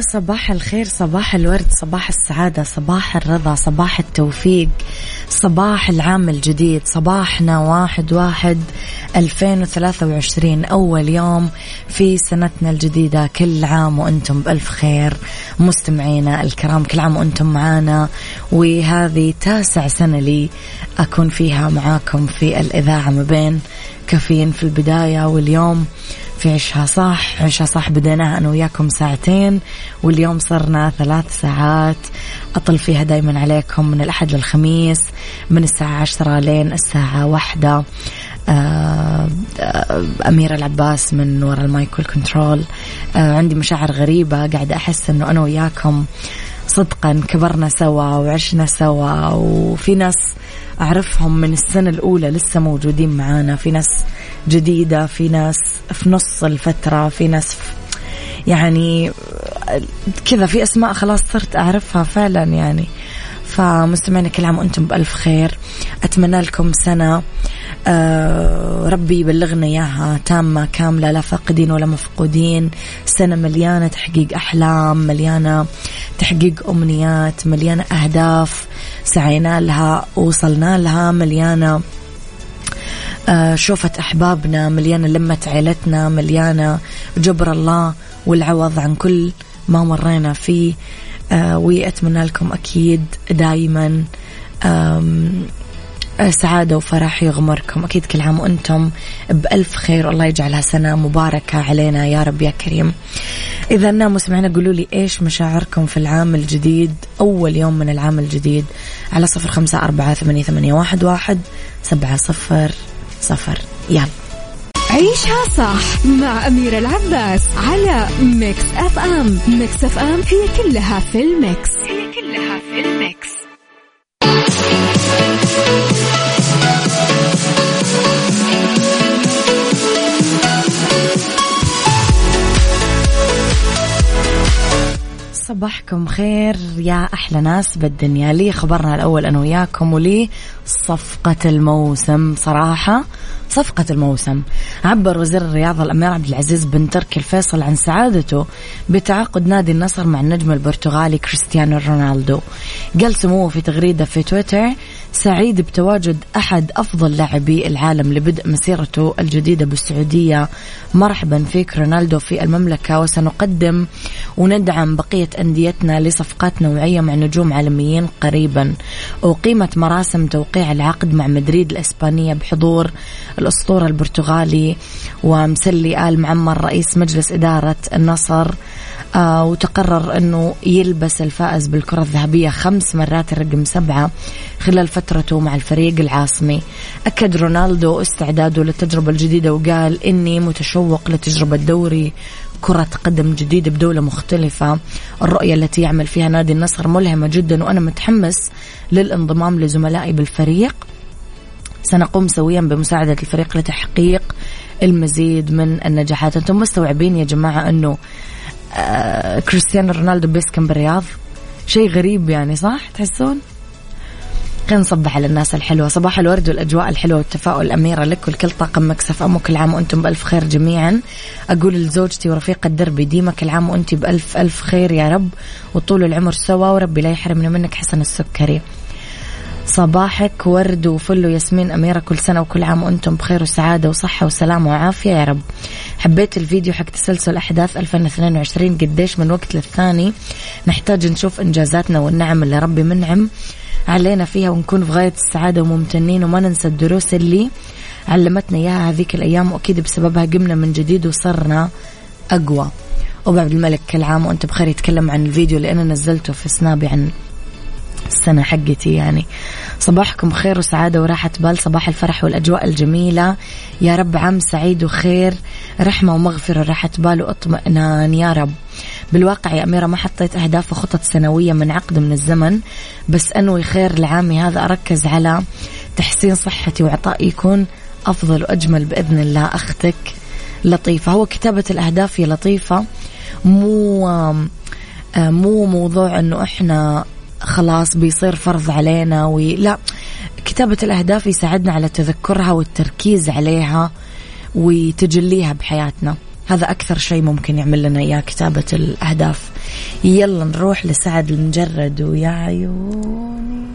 صباح الخير صباح الورد صباح السعادة صباح الرضا صباح التوفيق صباح العام الجديد صباحنا واحد واحد. ألفين وثلاثة وعشرين أول يوم في سنتنا الجديدة. كل عام وأنتم بألف خير. مستمعينا الكرام كل عام وأنتم معانا. وهذه تاسع سنة لي أكون فيها معاكم في الإذاعة. ما بين كافيين في البداية واليوم في عشها صح عشها صح بديناها أنا وياكم ساعتين واليوم صرنا ثلاث ساعات. أطل فيها دايما عليكم من الأحد للخميس من الساعة عشرة لين الساعة واحدة. آه، آه، أميرة العباس من وراء المايك والكنترول. آه، عندي مشاعر غريبة قاعدة أحس أنه أنا وياكم صدقا كبرنا سوا وعشنا سوا وفي ناس أعرفهم من السنة الأولى لسه موجودين معانا. في ناس جديدة في ناس في نص الفترة في ناس في يعني كذا في أسماء خلاص صرت أعرفها فعلا يعني. فمستمعينا كل عام وأنتم بألف خير. أتمنى لكم سنة آه ربي يبلغنا إياها تامة كاملة لا فاقدين ولا مفقودين. سنة مليانة تحقيق أحلام مليانة تحقيق أمنيات مليانة أهداف سعينا لها وصلنا لها مليانة آه شوفة أحبابنا مليانة لمة عيلتنا مليانة جبر الله والعوض عن كل ما مرينا فيه. وأتمنى لكم أكيد دايما سعادة وفرح يغمركم. أكيد كل عام وأنتم بألف خير. والله يجعلها سنة مباركة علينا يا رب يا كريم. إذا مستمعينا قولوا لي إيش مشاعركم في العام الجديد أول يوم من العام الجديد. على صفر خمسة أربعة ثمانية واحد, واحد سبعة صفر صفر. يلا. عيشها صح مع أميرة العباس على Mix FM. Mix FM هي كلها في ال mix. هي كلها في ال mix. صباحكم خير يا أحلى ناس بالدنيا. لي خبرنا الأول أنا وياكم ولي صفقة الموسم صراحة. صفقة الموسم. عبر وزير الرياضة الأمير عبد العزيز بن تركي الفيصل عن سعادته بتعاقد نادي النصر مع النجم البرتغالي كريستيانو رونالدو. قال سموه في تغريدة في تويتر سعيد بتواجد أحد أفضل لاعبي العالم لبدء مسيرته الجديدة بالسعودية. مرحبا فيك رونالدو في المملكة وسنقدم وندعم بقية أنديتنا لصفقات نوعية مع نجوم عالميين قريبا. أقيمت مراسم توقيع العقد مع مدريد الإسبانية بحضور الأسطورة البرتغالي ومسلي آل معمر رئيس مجلس إدارة النصر آه وتقرر أنه يلبس الفائز بالكرة الذهبية خمس مرات الرقم سبعة خلال فترته مع الفريق العاصمي. أكد رونالدو استعداده للتجربة الجديدة وقال إني متشوق لتجربة دوري كرة قدم جديد بدولة مختلفة. الرؤية التي يعمل فيها نادي النصر ملهمة جدا وأنا متحمس للانضمام لزملائي بالفريق. سنقوم سويا بمساعدة الفريق لتحقيق المزيد من النجاحات. أنتم مستوعبين يا جماعة أنه آه كريستيانو رونالدو بيسكن بالرياض؟ شيء غريب يعني صح؟ تحسون؟ خلينا نصبح على الناس الحلوة. صباح الورد والأجواء الحلوة والتفاؤل الأميرة لك ولكل طاقم Mix FM كل عام وأنتم بألف خير جميعا. أقول لزوجتي ورفيقة دربي ديما كل عام وأنت بألف ألف خير يا رب. وطول العمر سوا وربي لا يحرمنا منك حسن السكري. صباحك ورد وفل وياسمين أميرة كل سنة وكل عام وأنتم بخير وسعادة وصحة وسلامة وعافية. يا رب. حبيت الفيديو حق تسلسل أحداث 2022 قديش من وقت للثاني. نحتاج نشوف إنجازاتنا والنعم اللي ربي منعم علينا فيها ونكون في غاية السعادة وممتنين. وما ننسى الدروس اللي علمتنا إياها هذيك الأيام وأكيد بسببها قمنا من جديد وصرنا أقوى. أبو عبد الملك كل عام وأنت بخير يتكلم عن الفيديو اللي أنا نزلته في سنابي عن السنة حقتي يعني. صباحكم خير وسعادة وراحة بال صباح الفرح والأجواء الجميلة. يا رب عام سعيد وخير رحمة ومغفرة راحة بال واطمئنان. يا رب. بالواقع يا أميرة ما حطيت أهداف وخطط سنوية من عقد من الزمن بس أنوي خير لعامي هذا. أركز على تحسين صحتي وعطائي يكون أفضل وأجمل بإذن الله. أختك لطيفة. هو كتابة الأهداف يا لطيفة. مو مو موضوع أنه إحنا خلاص بيصير فرض علينا ولا كتابة الأهداف يساعدنا على تذكرها والتركيز عليها وتجليها بحياتنا. هذا أكثر شيء ممكن يعمل لنا إياه كتابة الأهداف. يلا نروح لسعد المجرد ويا عيوني.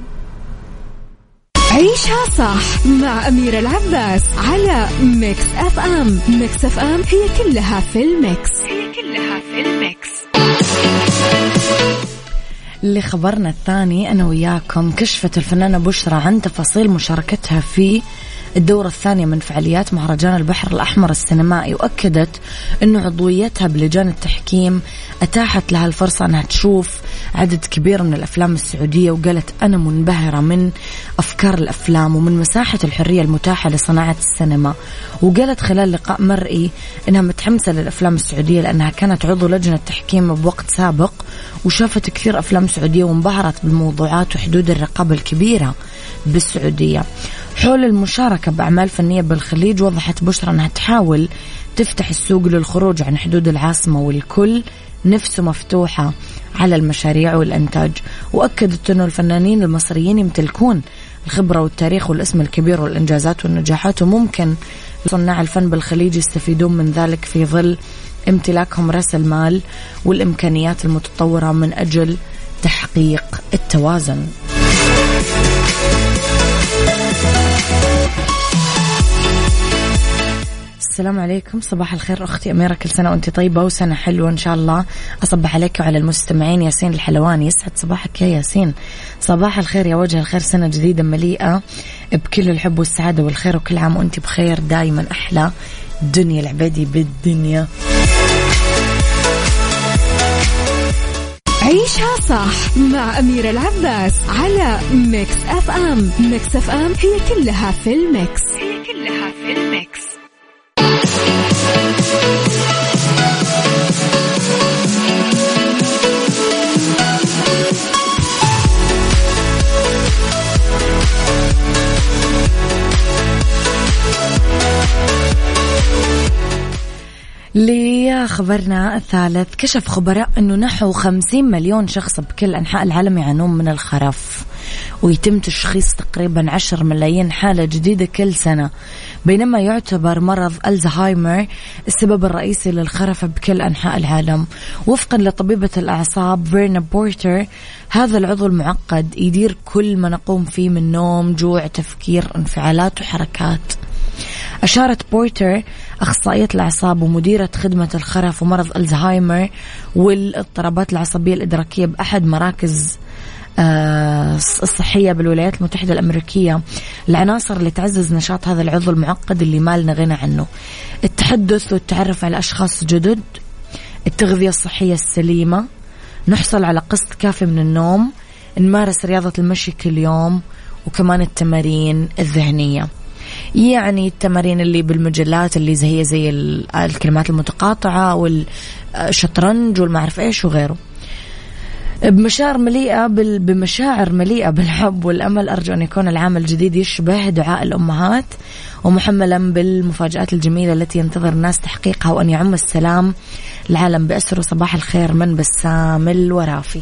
عيشها صح مع أميرة العباس على Mix FM. Mix FM هي كلها في ال mix. هي كلها في ال mix. لخبرنا الثاني أنا وياكم كشفت الفنانة بشرى عن تفاصيل مشاركتها في الدورة الثانية من فعاليات مهرجان البحر الأحمر السينمائي وأكدت أنه عضويتها بلجان التحكيم أتاحت لها الفرصة أنها تشوف عدد كبير من الأفلام السعودية وقالت أنا منبهرة من أفكار الأفلام ومن مساحة الحرية المتاحة لصناعة السينما. وقالت خلال لقاء مرئي أنها متحمسة للأفلام السعودية لأنها كانت عضو لجنة تحكيم بوقت سابق وشافت كثير أفلام سعودية وانبهرت بالموضوعات وحدود الرقابة الكبيرة بالسعودية. حول المشاركة بأعمال فنية بالخليج وضحت بشرى أنها تحاول تفتح السوق للخروج عن حدود العاصمة والكل نفسه مفتوحة على المشاريع والإنتاج. وأكدت أنه الفنانين المصريين يمتلكون الخبرة والتاريخ والاسم الكبير والإنجازات والنجاحات وممكن صناع الفن بالخليج يستفيدون من ذلك في ظل امتلاكهم رأس المال والإمكانيات المتطورة من أجل تحقيق التوازن. السلام عليكم. صباح الخير أختي أميرة. كل سنة وأنت طيبة وسنة حلوة إن شاء الله. أصبح عليك وعلى المستمعين ياسين الحلواني. يسعد صباحك يا ياسين. صباح الخير يا وجه الخير. سنة جديدة مليئة بكل الحب والسعادة والخير وكل عام وأنت بخير. دائما أحلى دنيا العبادي بالدنيا. عيشها صح مع أميرة العباس على Mix FM Mix FM هي كلها في ال mix. هي كلها في ال mix. لخبرنا الثالث كشف خبراء أنه نحو 50 مليون شخص بكل أنحاء العالم يعانون من الخرف. ويتم تشخيص تقريبا 10 ملايين حالة جديدة كل سنة بينما يعتبر مرض ألزهايمر السبب الرئيسي للخرف بكل أنحاء العالم. وفقا لطبيبة الأعصاب فيرنا بورتر هذا العضو المعقد يدير كل ما نقوم فيه من نوم جوع تفكير انفعالات وحركات. أشارت بورتر أخصائية الأعصاب ومديرة خدمة الخرف ومرض ألزهايمر والاضطرابات العصبية الإدراكية بأحد مراكز آه، الصحية بالولايات المتحدة الأمريكية. العناصر اللي تعزز نشاط هذا العضو المعقد اللي ما لنا غنى عنه. التحدث والتعرف على أشخاص جدد. التغذية الصحية السليمة. نحصل على قسط كافي من النوم. نمارس رياضة المشي كل يوم. وكمان التمارين الذهنية. يعني التمارين اللي بالمجلات اللي زي هي زي الكلمات المتقاطعة والشطرنج والمعرف إيش وغيره. بمشاعر مليئة بمشاعر مليئة بالحب والأمل أرجو أن يكون العام الجديد يشبه دعاء الأمهات ومحملا بالمفاجآت الجميلة التي ينتظر الناس تحقيقها وأن يعم السلام العالم بأسره صباح الخير من بسام الورافي.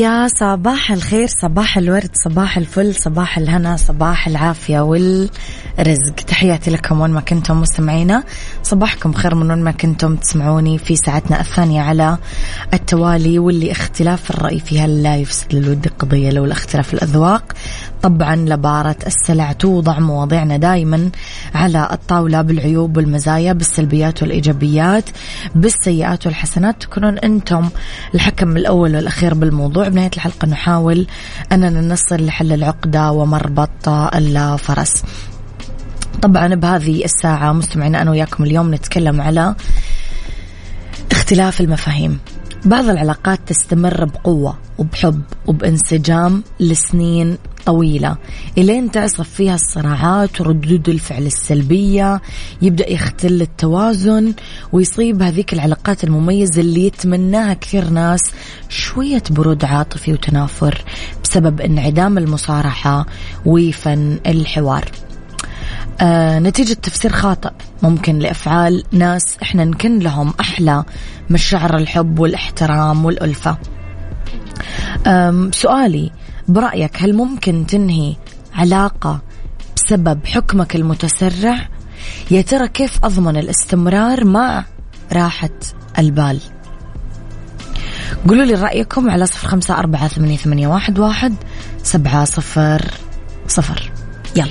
يا صباح الخير صباح الورد صباح الفل صباح الهنا صباح العافية والرزق. تحياتي لكم وين ما كنتم مستمعينا. صباحكم خير من وين ما كنتم تسمعوني في ساعتنا الثانية على التوالي واللي اختلاف الرأي فيها لا يفسد للود قضية لو الاختلاف الأذواق. طبعا لبارة السلع توضع مواضيعنا دائما على الطاولة بالعيوب والمزايا بالسلبيات والإيجابيات بالسيئات والحسنات. تكونون أنتم الحكم الأول والأخير بالموضوع. بنهاية الحلقة نحاول أننا نصل لحل العقدة ومربط الفرس. طبعا بهذه الساعة مستمعين أنا وياكم اليوم نتكلم على اختلاف المفاهيم. بعض العلاقات تستمر بقوة وبحب وبانسجام لسنين طويلة. إلين تعصف فيها الصراعات وردود الفعل السلبية يبدأ يختل التوازن ويصيب هذيك العلاقات المميزة اللي يتمناها كثير ناس شوية برود عاطفي وتنافر بسبب انعدام المصارحة وفن الحوار. آه نتيجة تفسير خاطئ ممكن لأفعال ناس إحنا نكن لهم أحلى مشاعر الحب والإحترام والألفة. سؤالي برأيك هل ممكن تنهي علاقة بسبب حكمك المتسرع؟ يا ترى كيف أضمن الاستمرار مع راحة البال؟ قولوا لي رأيكم على صفر خمسة أربعة ثمانية, ثمانية واحد, واحد سبعة صفر صفر. يلا.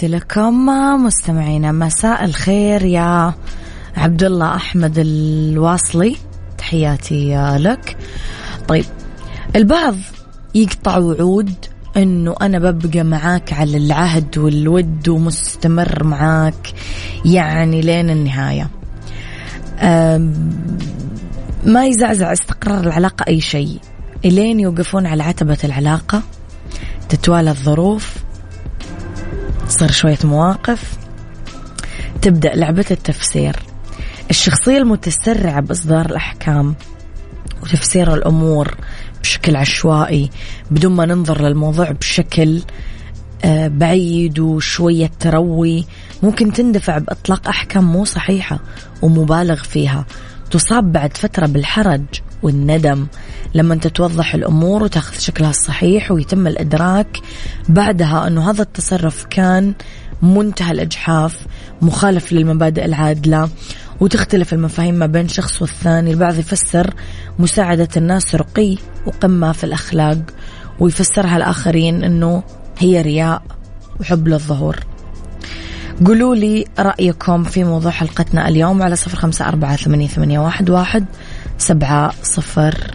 تحياتي لكم مستمعينا مساء الخير يا عبد الله أحمد الواصلي. تحياتي لك. طيب البعض يقطع وعود إنه أنا ببقى معاك على العهد والود ومستمر معاك يعني لين النهاية. ما يزعزع استقرار العلاقة أي شيء. إلين يوقفون على عتبة العلاقة تتوالى الظروف تصير شوية مواقف. تبدأ لعبة التفسير. الشخصية المتسرعة بإصدار الأحكام وتفسير الأمور بشكل عشوائي بدون ما ننظر للموضوع بشكل آه، بعيد وشوية تروي. ممكن تندفع بإطلاق أحكام مو صحيحة ومبالغ فيها. تصاب بعد فترة بالحرج والندم. لما انت توضح الأمور وتأخذ شكلها الصحيح ويتم الإدراك بعدها أنه هذا التصرف كان منتهى الإجحاف مخالف للمبادئ العادلة وتختلف المفاهيم ما بين شخص والثاني. البعض يفسر مساعدة الناس رقي وقمة في الأخلاق ويفسرها الآخرين أنه هي رياء وحب للظهور. قولوا لي رأيكم في موضوع حلقتنا اليوم على صفر خمسة أربعة ثمانية, واحد سبعة صفر.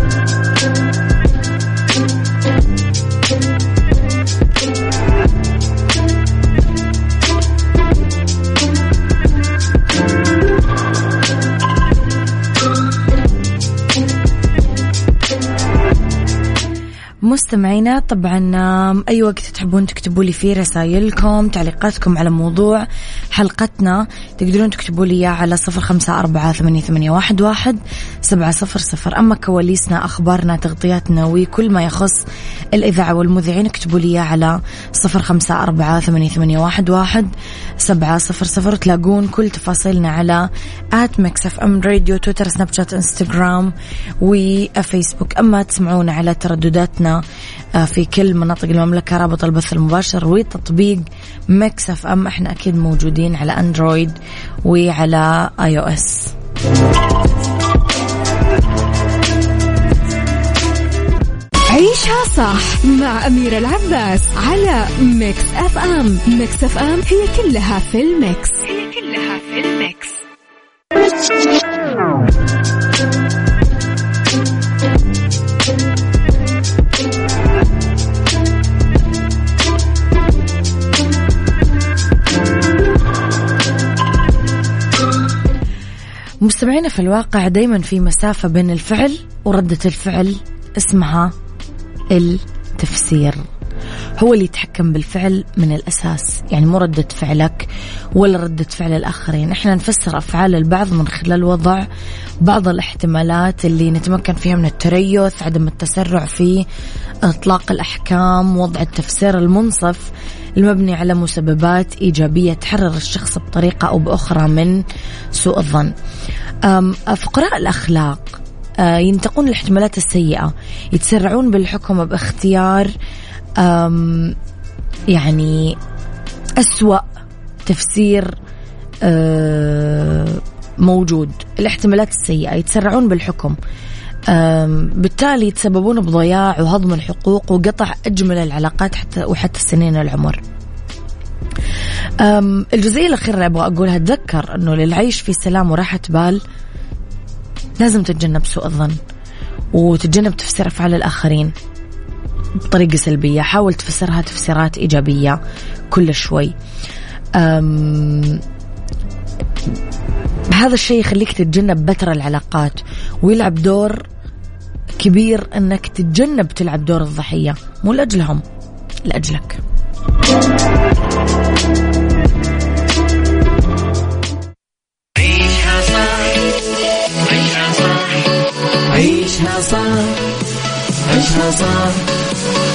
مستمعينا طبعا أي وقت تحبون تكتبوا لي فيه رسائلكم تعليقاتكم على موضوع حلقتنا تقدرون تكتبوا لي على صفر خمسة أربعة ثمانية, ثمانية واحد, واحد سبعة صفر صفر. أما كواليسنا أخبارنا تغطياتنا وكل ما يخص الإذاعة والمذيعين اكتبوا لي على صفر خمسة أربعة ثمانية, ثمانية واحد, واحد سبعة صفر صفر. تلاقون كل تفاصيلنا على at Mix FM Radio Twitter Snapchat Instagram وفيسبوك. أما تسمعونا على تردداتنا آه، في كل مناطق المملكة رابط البث المباشر وتطبيق Mix FM. إحنا أكيد موجودين على Android وعلى iOS. عيشها صح مع أميرة العباس على Mix FM. Mix FM هي كلها في ال mix. هي كلها في ال mix. مستمعينا في الواقع دايما في مسافة بين الفعل وردة الفعل اسمها التفسير. هو اللي يتحكم بالفعل من الأساس يعني مو ردة فعلك ولا ردة فعل الآخرين. إحنا نفسر أفعال البعض من خلال وضع بعض الاحتمالات اللي نتمكن فيها من التريث عدم التسرع في إطلاق الأحكام وضع التفسير المنصف المبني على مسببات إيجابية تحرر الشخص بطريقة أو بأخرى من سوء الظن. فقراء الأخلاق آه، ينتقون الاحتمالات السيئة يتسرعون بالحكم بإختيار يعني أسوأ تفسير آه، موجود. الاحتمالات السيئة يتسرعون بالحكم. بالتالي يتسببون بضياع وهضم الحقوق وقطع أجمل العلاقات حتى وحتى سنين العمر. الجزئية الأخيرة اللي أبغى أقولها تذكر أنه للعيش في سلام وراحة بال لازم تتجنب سوء الظن وتتجنب تفسير أفعال الآخرين. بطريقة سلبية. حاول تفسرها تفسيرات إيجابية كل شوي. هذا الشيء يخليك تتجنب بتر العلاقات ويلعب دور كبير إنك تتجنب تلعب دور الضحية. مو لأجلهم لأجلك. عيشها صح عيشها صح عيشها صح عيشها صح.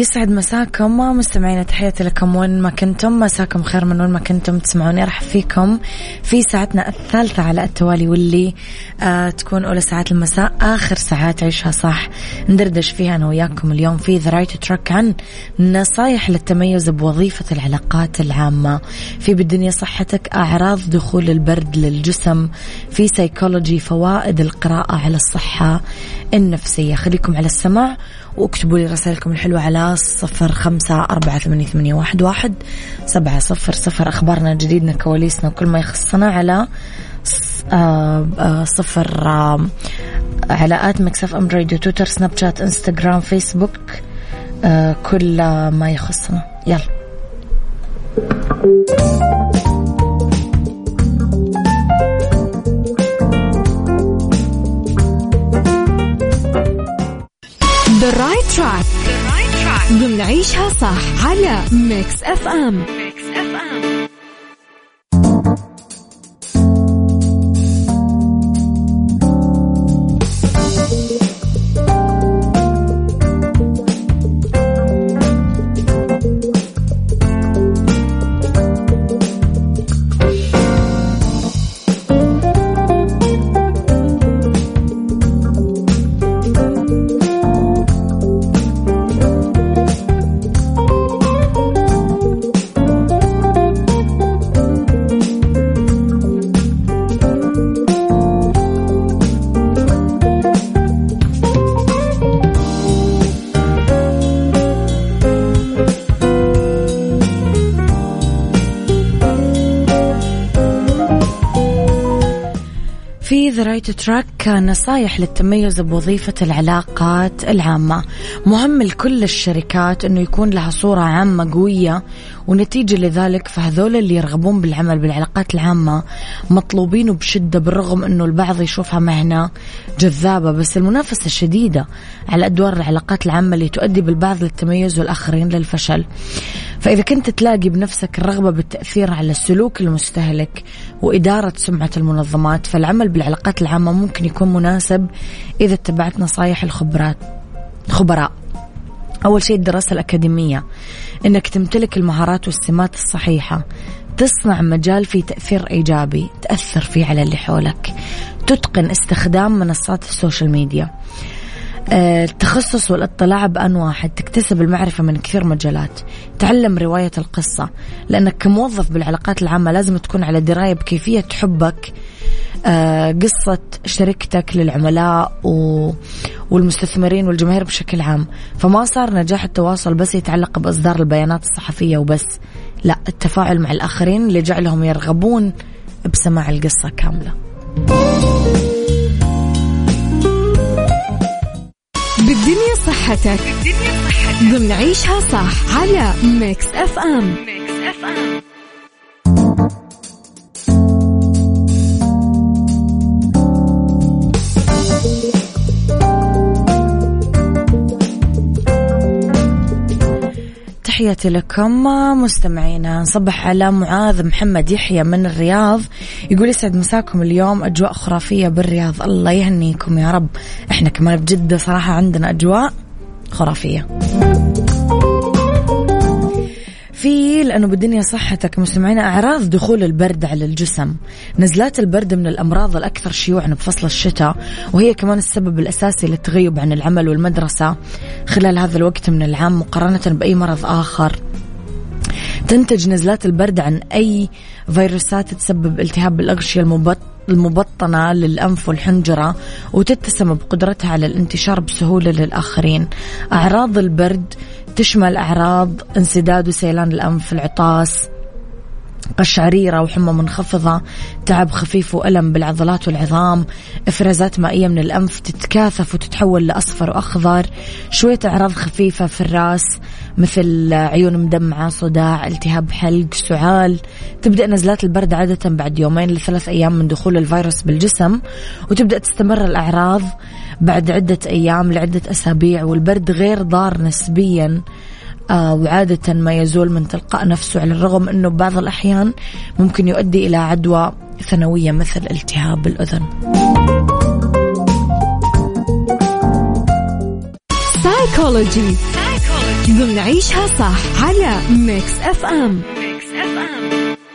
يسعد مساكم مستمعين تحياتي لكم وين ما كنتم. مساكم خير من وين ما كنتم تسمعوني. راح فيكم في ساعتنا الثالثة على التوالي واللي آه تكون أولى ساعات المساء آخر ساعات عيشها صح. ندردش فيها أنا وياكم اليوم في the right track عن نصايح للتميز بوظيفة العلاقات العامة. في بالدنيا صحتك أعراض دخول البرد للجسم في سيكولوجي فوائد القراءة على الصحة النفسية. خليكم على السماع واكتبوا لي رسائلكم الحلوة على صفر خمسة أربعة ثمانية, ثمانية واحد, واحد سبعة صفر صفر. أخبارنا جديدنا كواليسنا وكل ما يخصنا على آه، آه، صفر آه، على at ميكس أف أم راديو تويتر سناب شات إنستغرام فيسبوك كل ما يخصنا. يلا. the right track ضمن عيشها صح على ميكس اف ام ميكس اف ام the right track نصايح للتميز بوظيفة العلاقات العامة. مهم لكل الشركات أنه يكون لها صورة عامة قوية ونتيجة لذلك فهذول اللي يرغبون بالعمل بالعلاقات العامة مطلوبين بشدة بالرغم أنه البعض يشوفها مهنة جذابة بس المنافسة شديدة على أدوار العلاقات العامة اللي تؤدي بالبعض للتميز والآخرين للفشل. فإذا كنت تلاقي بنفسك الرغبة بالتأثير على سلوك المستهلك وإدارة سمعة المنظمات فالعمل بالعلاقات العامة ممكن يكون مناسب إذا اتبعت نصايح الخبرات خبراء أول شيء الدراسة الأكاديمية أنك تمتلك المهارات والسمات الصحيحة تصنع مجال في تأثير إيجابي تأثر فيه على اللي حولك تتقن استخدام منصات السوشيال ميديا. التخصص والاطلاع بأن واحد تكتسب المعرفة من كثير مجالات تعلم رواية القصة لأنك كموظف بالعلاقات العامة لازم تكون على دراية بكيفية حبك آه، قصة شركتك للعملاء والمستثمرين والجماهير بشكل عام. فما صار نجاح التواصل بس يتعلق بإصدار البيانات الصحفية وبس. لا التفاعل مع الآخرين اللي جعلهم يرغبون بسماع القصة كاملة. بالدنيا صحتك. بالدنيا صحتك. ضمن عيشها صح على ميكس اف ام ميكس اف ام تحياتي لكم مستمعينا. نصبح على معاذ محمد يحيى من الرياض. يقول يسعد مساكم اليوم أجواء خرافية بالرياض. الله يهنيكم يا رب. إحنا كمان بجدة صراحة عندنا أجواء خرافية. في لأنه بالدنيا صحتك مستمعينا أعراض دخول البرد على الجسم. نزلات البرد من الأمراض الأكثر شيوعا بفصل الشتاء وهي كمان السبب الأساسي للتغيب عن العمل والمدرسة. خلال هذا الوقت من العام مقارنة بأي مرض آخر تنتج نزلات البرد عن أي فيروسات تسبب التهاب بالأغشية المبطنة للأنف والحنجرة وتتسم بقدرتها على الانتشار بسهولة للآخرين. أعراض البرد تشمل أعراض انسداد وسيلان الأنف العطاس قشعريرة وحمى منخفضة تعب خفيف وألم بالعضلات والعظام إفرازات مائية من الأنف تتكاثف وتتحول لأصفر وأخضر شوية أعراض خفيفة في الرأس مثل عيون مدمعة صداع التهاب حلق سعال. تبدأ نزلات البرد عادة بعد يومين لثلاث أيام من دخول الفيروس بالجسم وتبدأ تستمر الأعراض بعد عدة أيام لعدة أسابيع والبرد غير ضار نسبيا آه، وعادة ما يزول من تلقاء نفسه على الرغم أنه بعض الأحيان ممكن يؤدي إلى عدوى ثانوية مثل التهاب الأذن. سايكولوجي ضمن عيشها صح على ميكس اف ام ميكس اف ام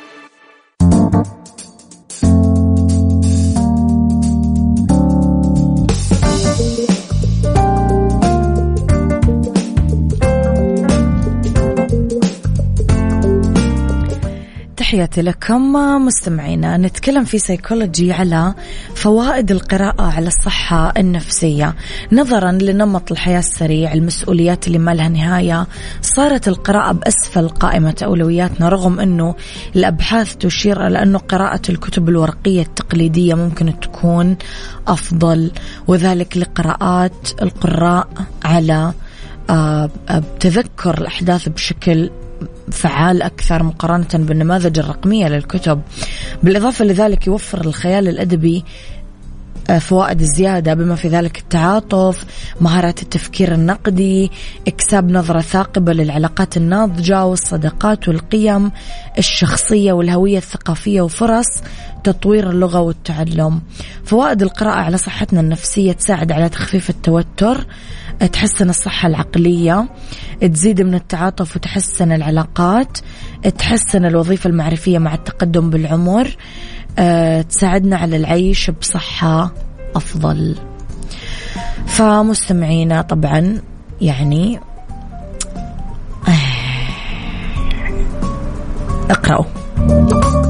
تحياتي لكم مستمعينا. نتكلم في سيكولوجي على فوائد القراءة على الصحة النفسية. نظرا لنمط الحياة السريع المسؤوليات اللي ما لها نهاية. صارت القراءة بأسفل قائمة أولوياتنا رغم أنه الأبحاث تشير إلى أنه قراءة الكتب الورقية التقليدية ممكن تكون أفضل وذلك لقراءات القراء على آه، تذكر الأحداث بشكل فعال أكثر مقارنة بالنماذج الرقمية للكتب. بالإضافة لذلك يوفر الخيال الأدبي آه، فوائد زيادة بما في ذلك التعاطف مهارات التفكير النقدي إكساب نظرة ثاقبة للعلاقات الناضجة والصداقات والقيم الشخصية والهوية الثقافية وفرص تطوير اللغة والتعلم. فوائد القراءة على صحتنا النفسية تساعد على تخفيف التوتر تحسن الصحة العقلية تزيد من التعاطف وتحسن العلاقات تحسن الوظيفة المعرفية مع التقدم بالعمر أه تساعدنا على العيش بصحة أفضل. فمستمعينا طبعا يعني آه، اقرأوا.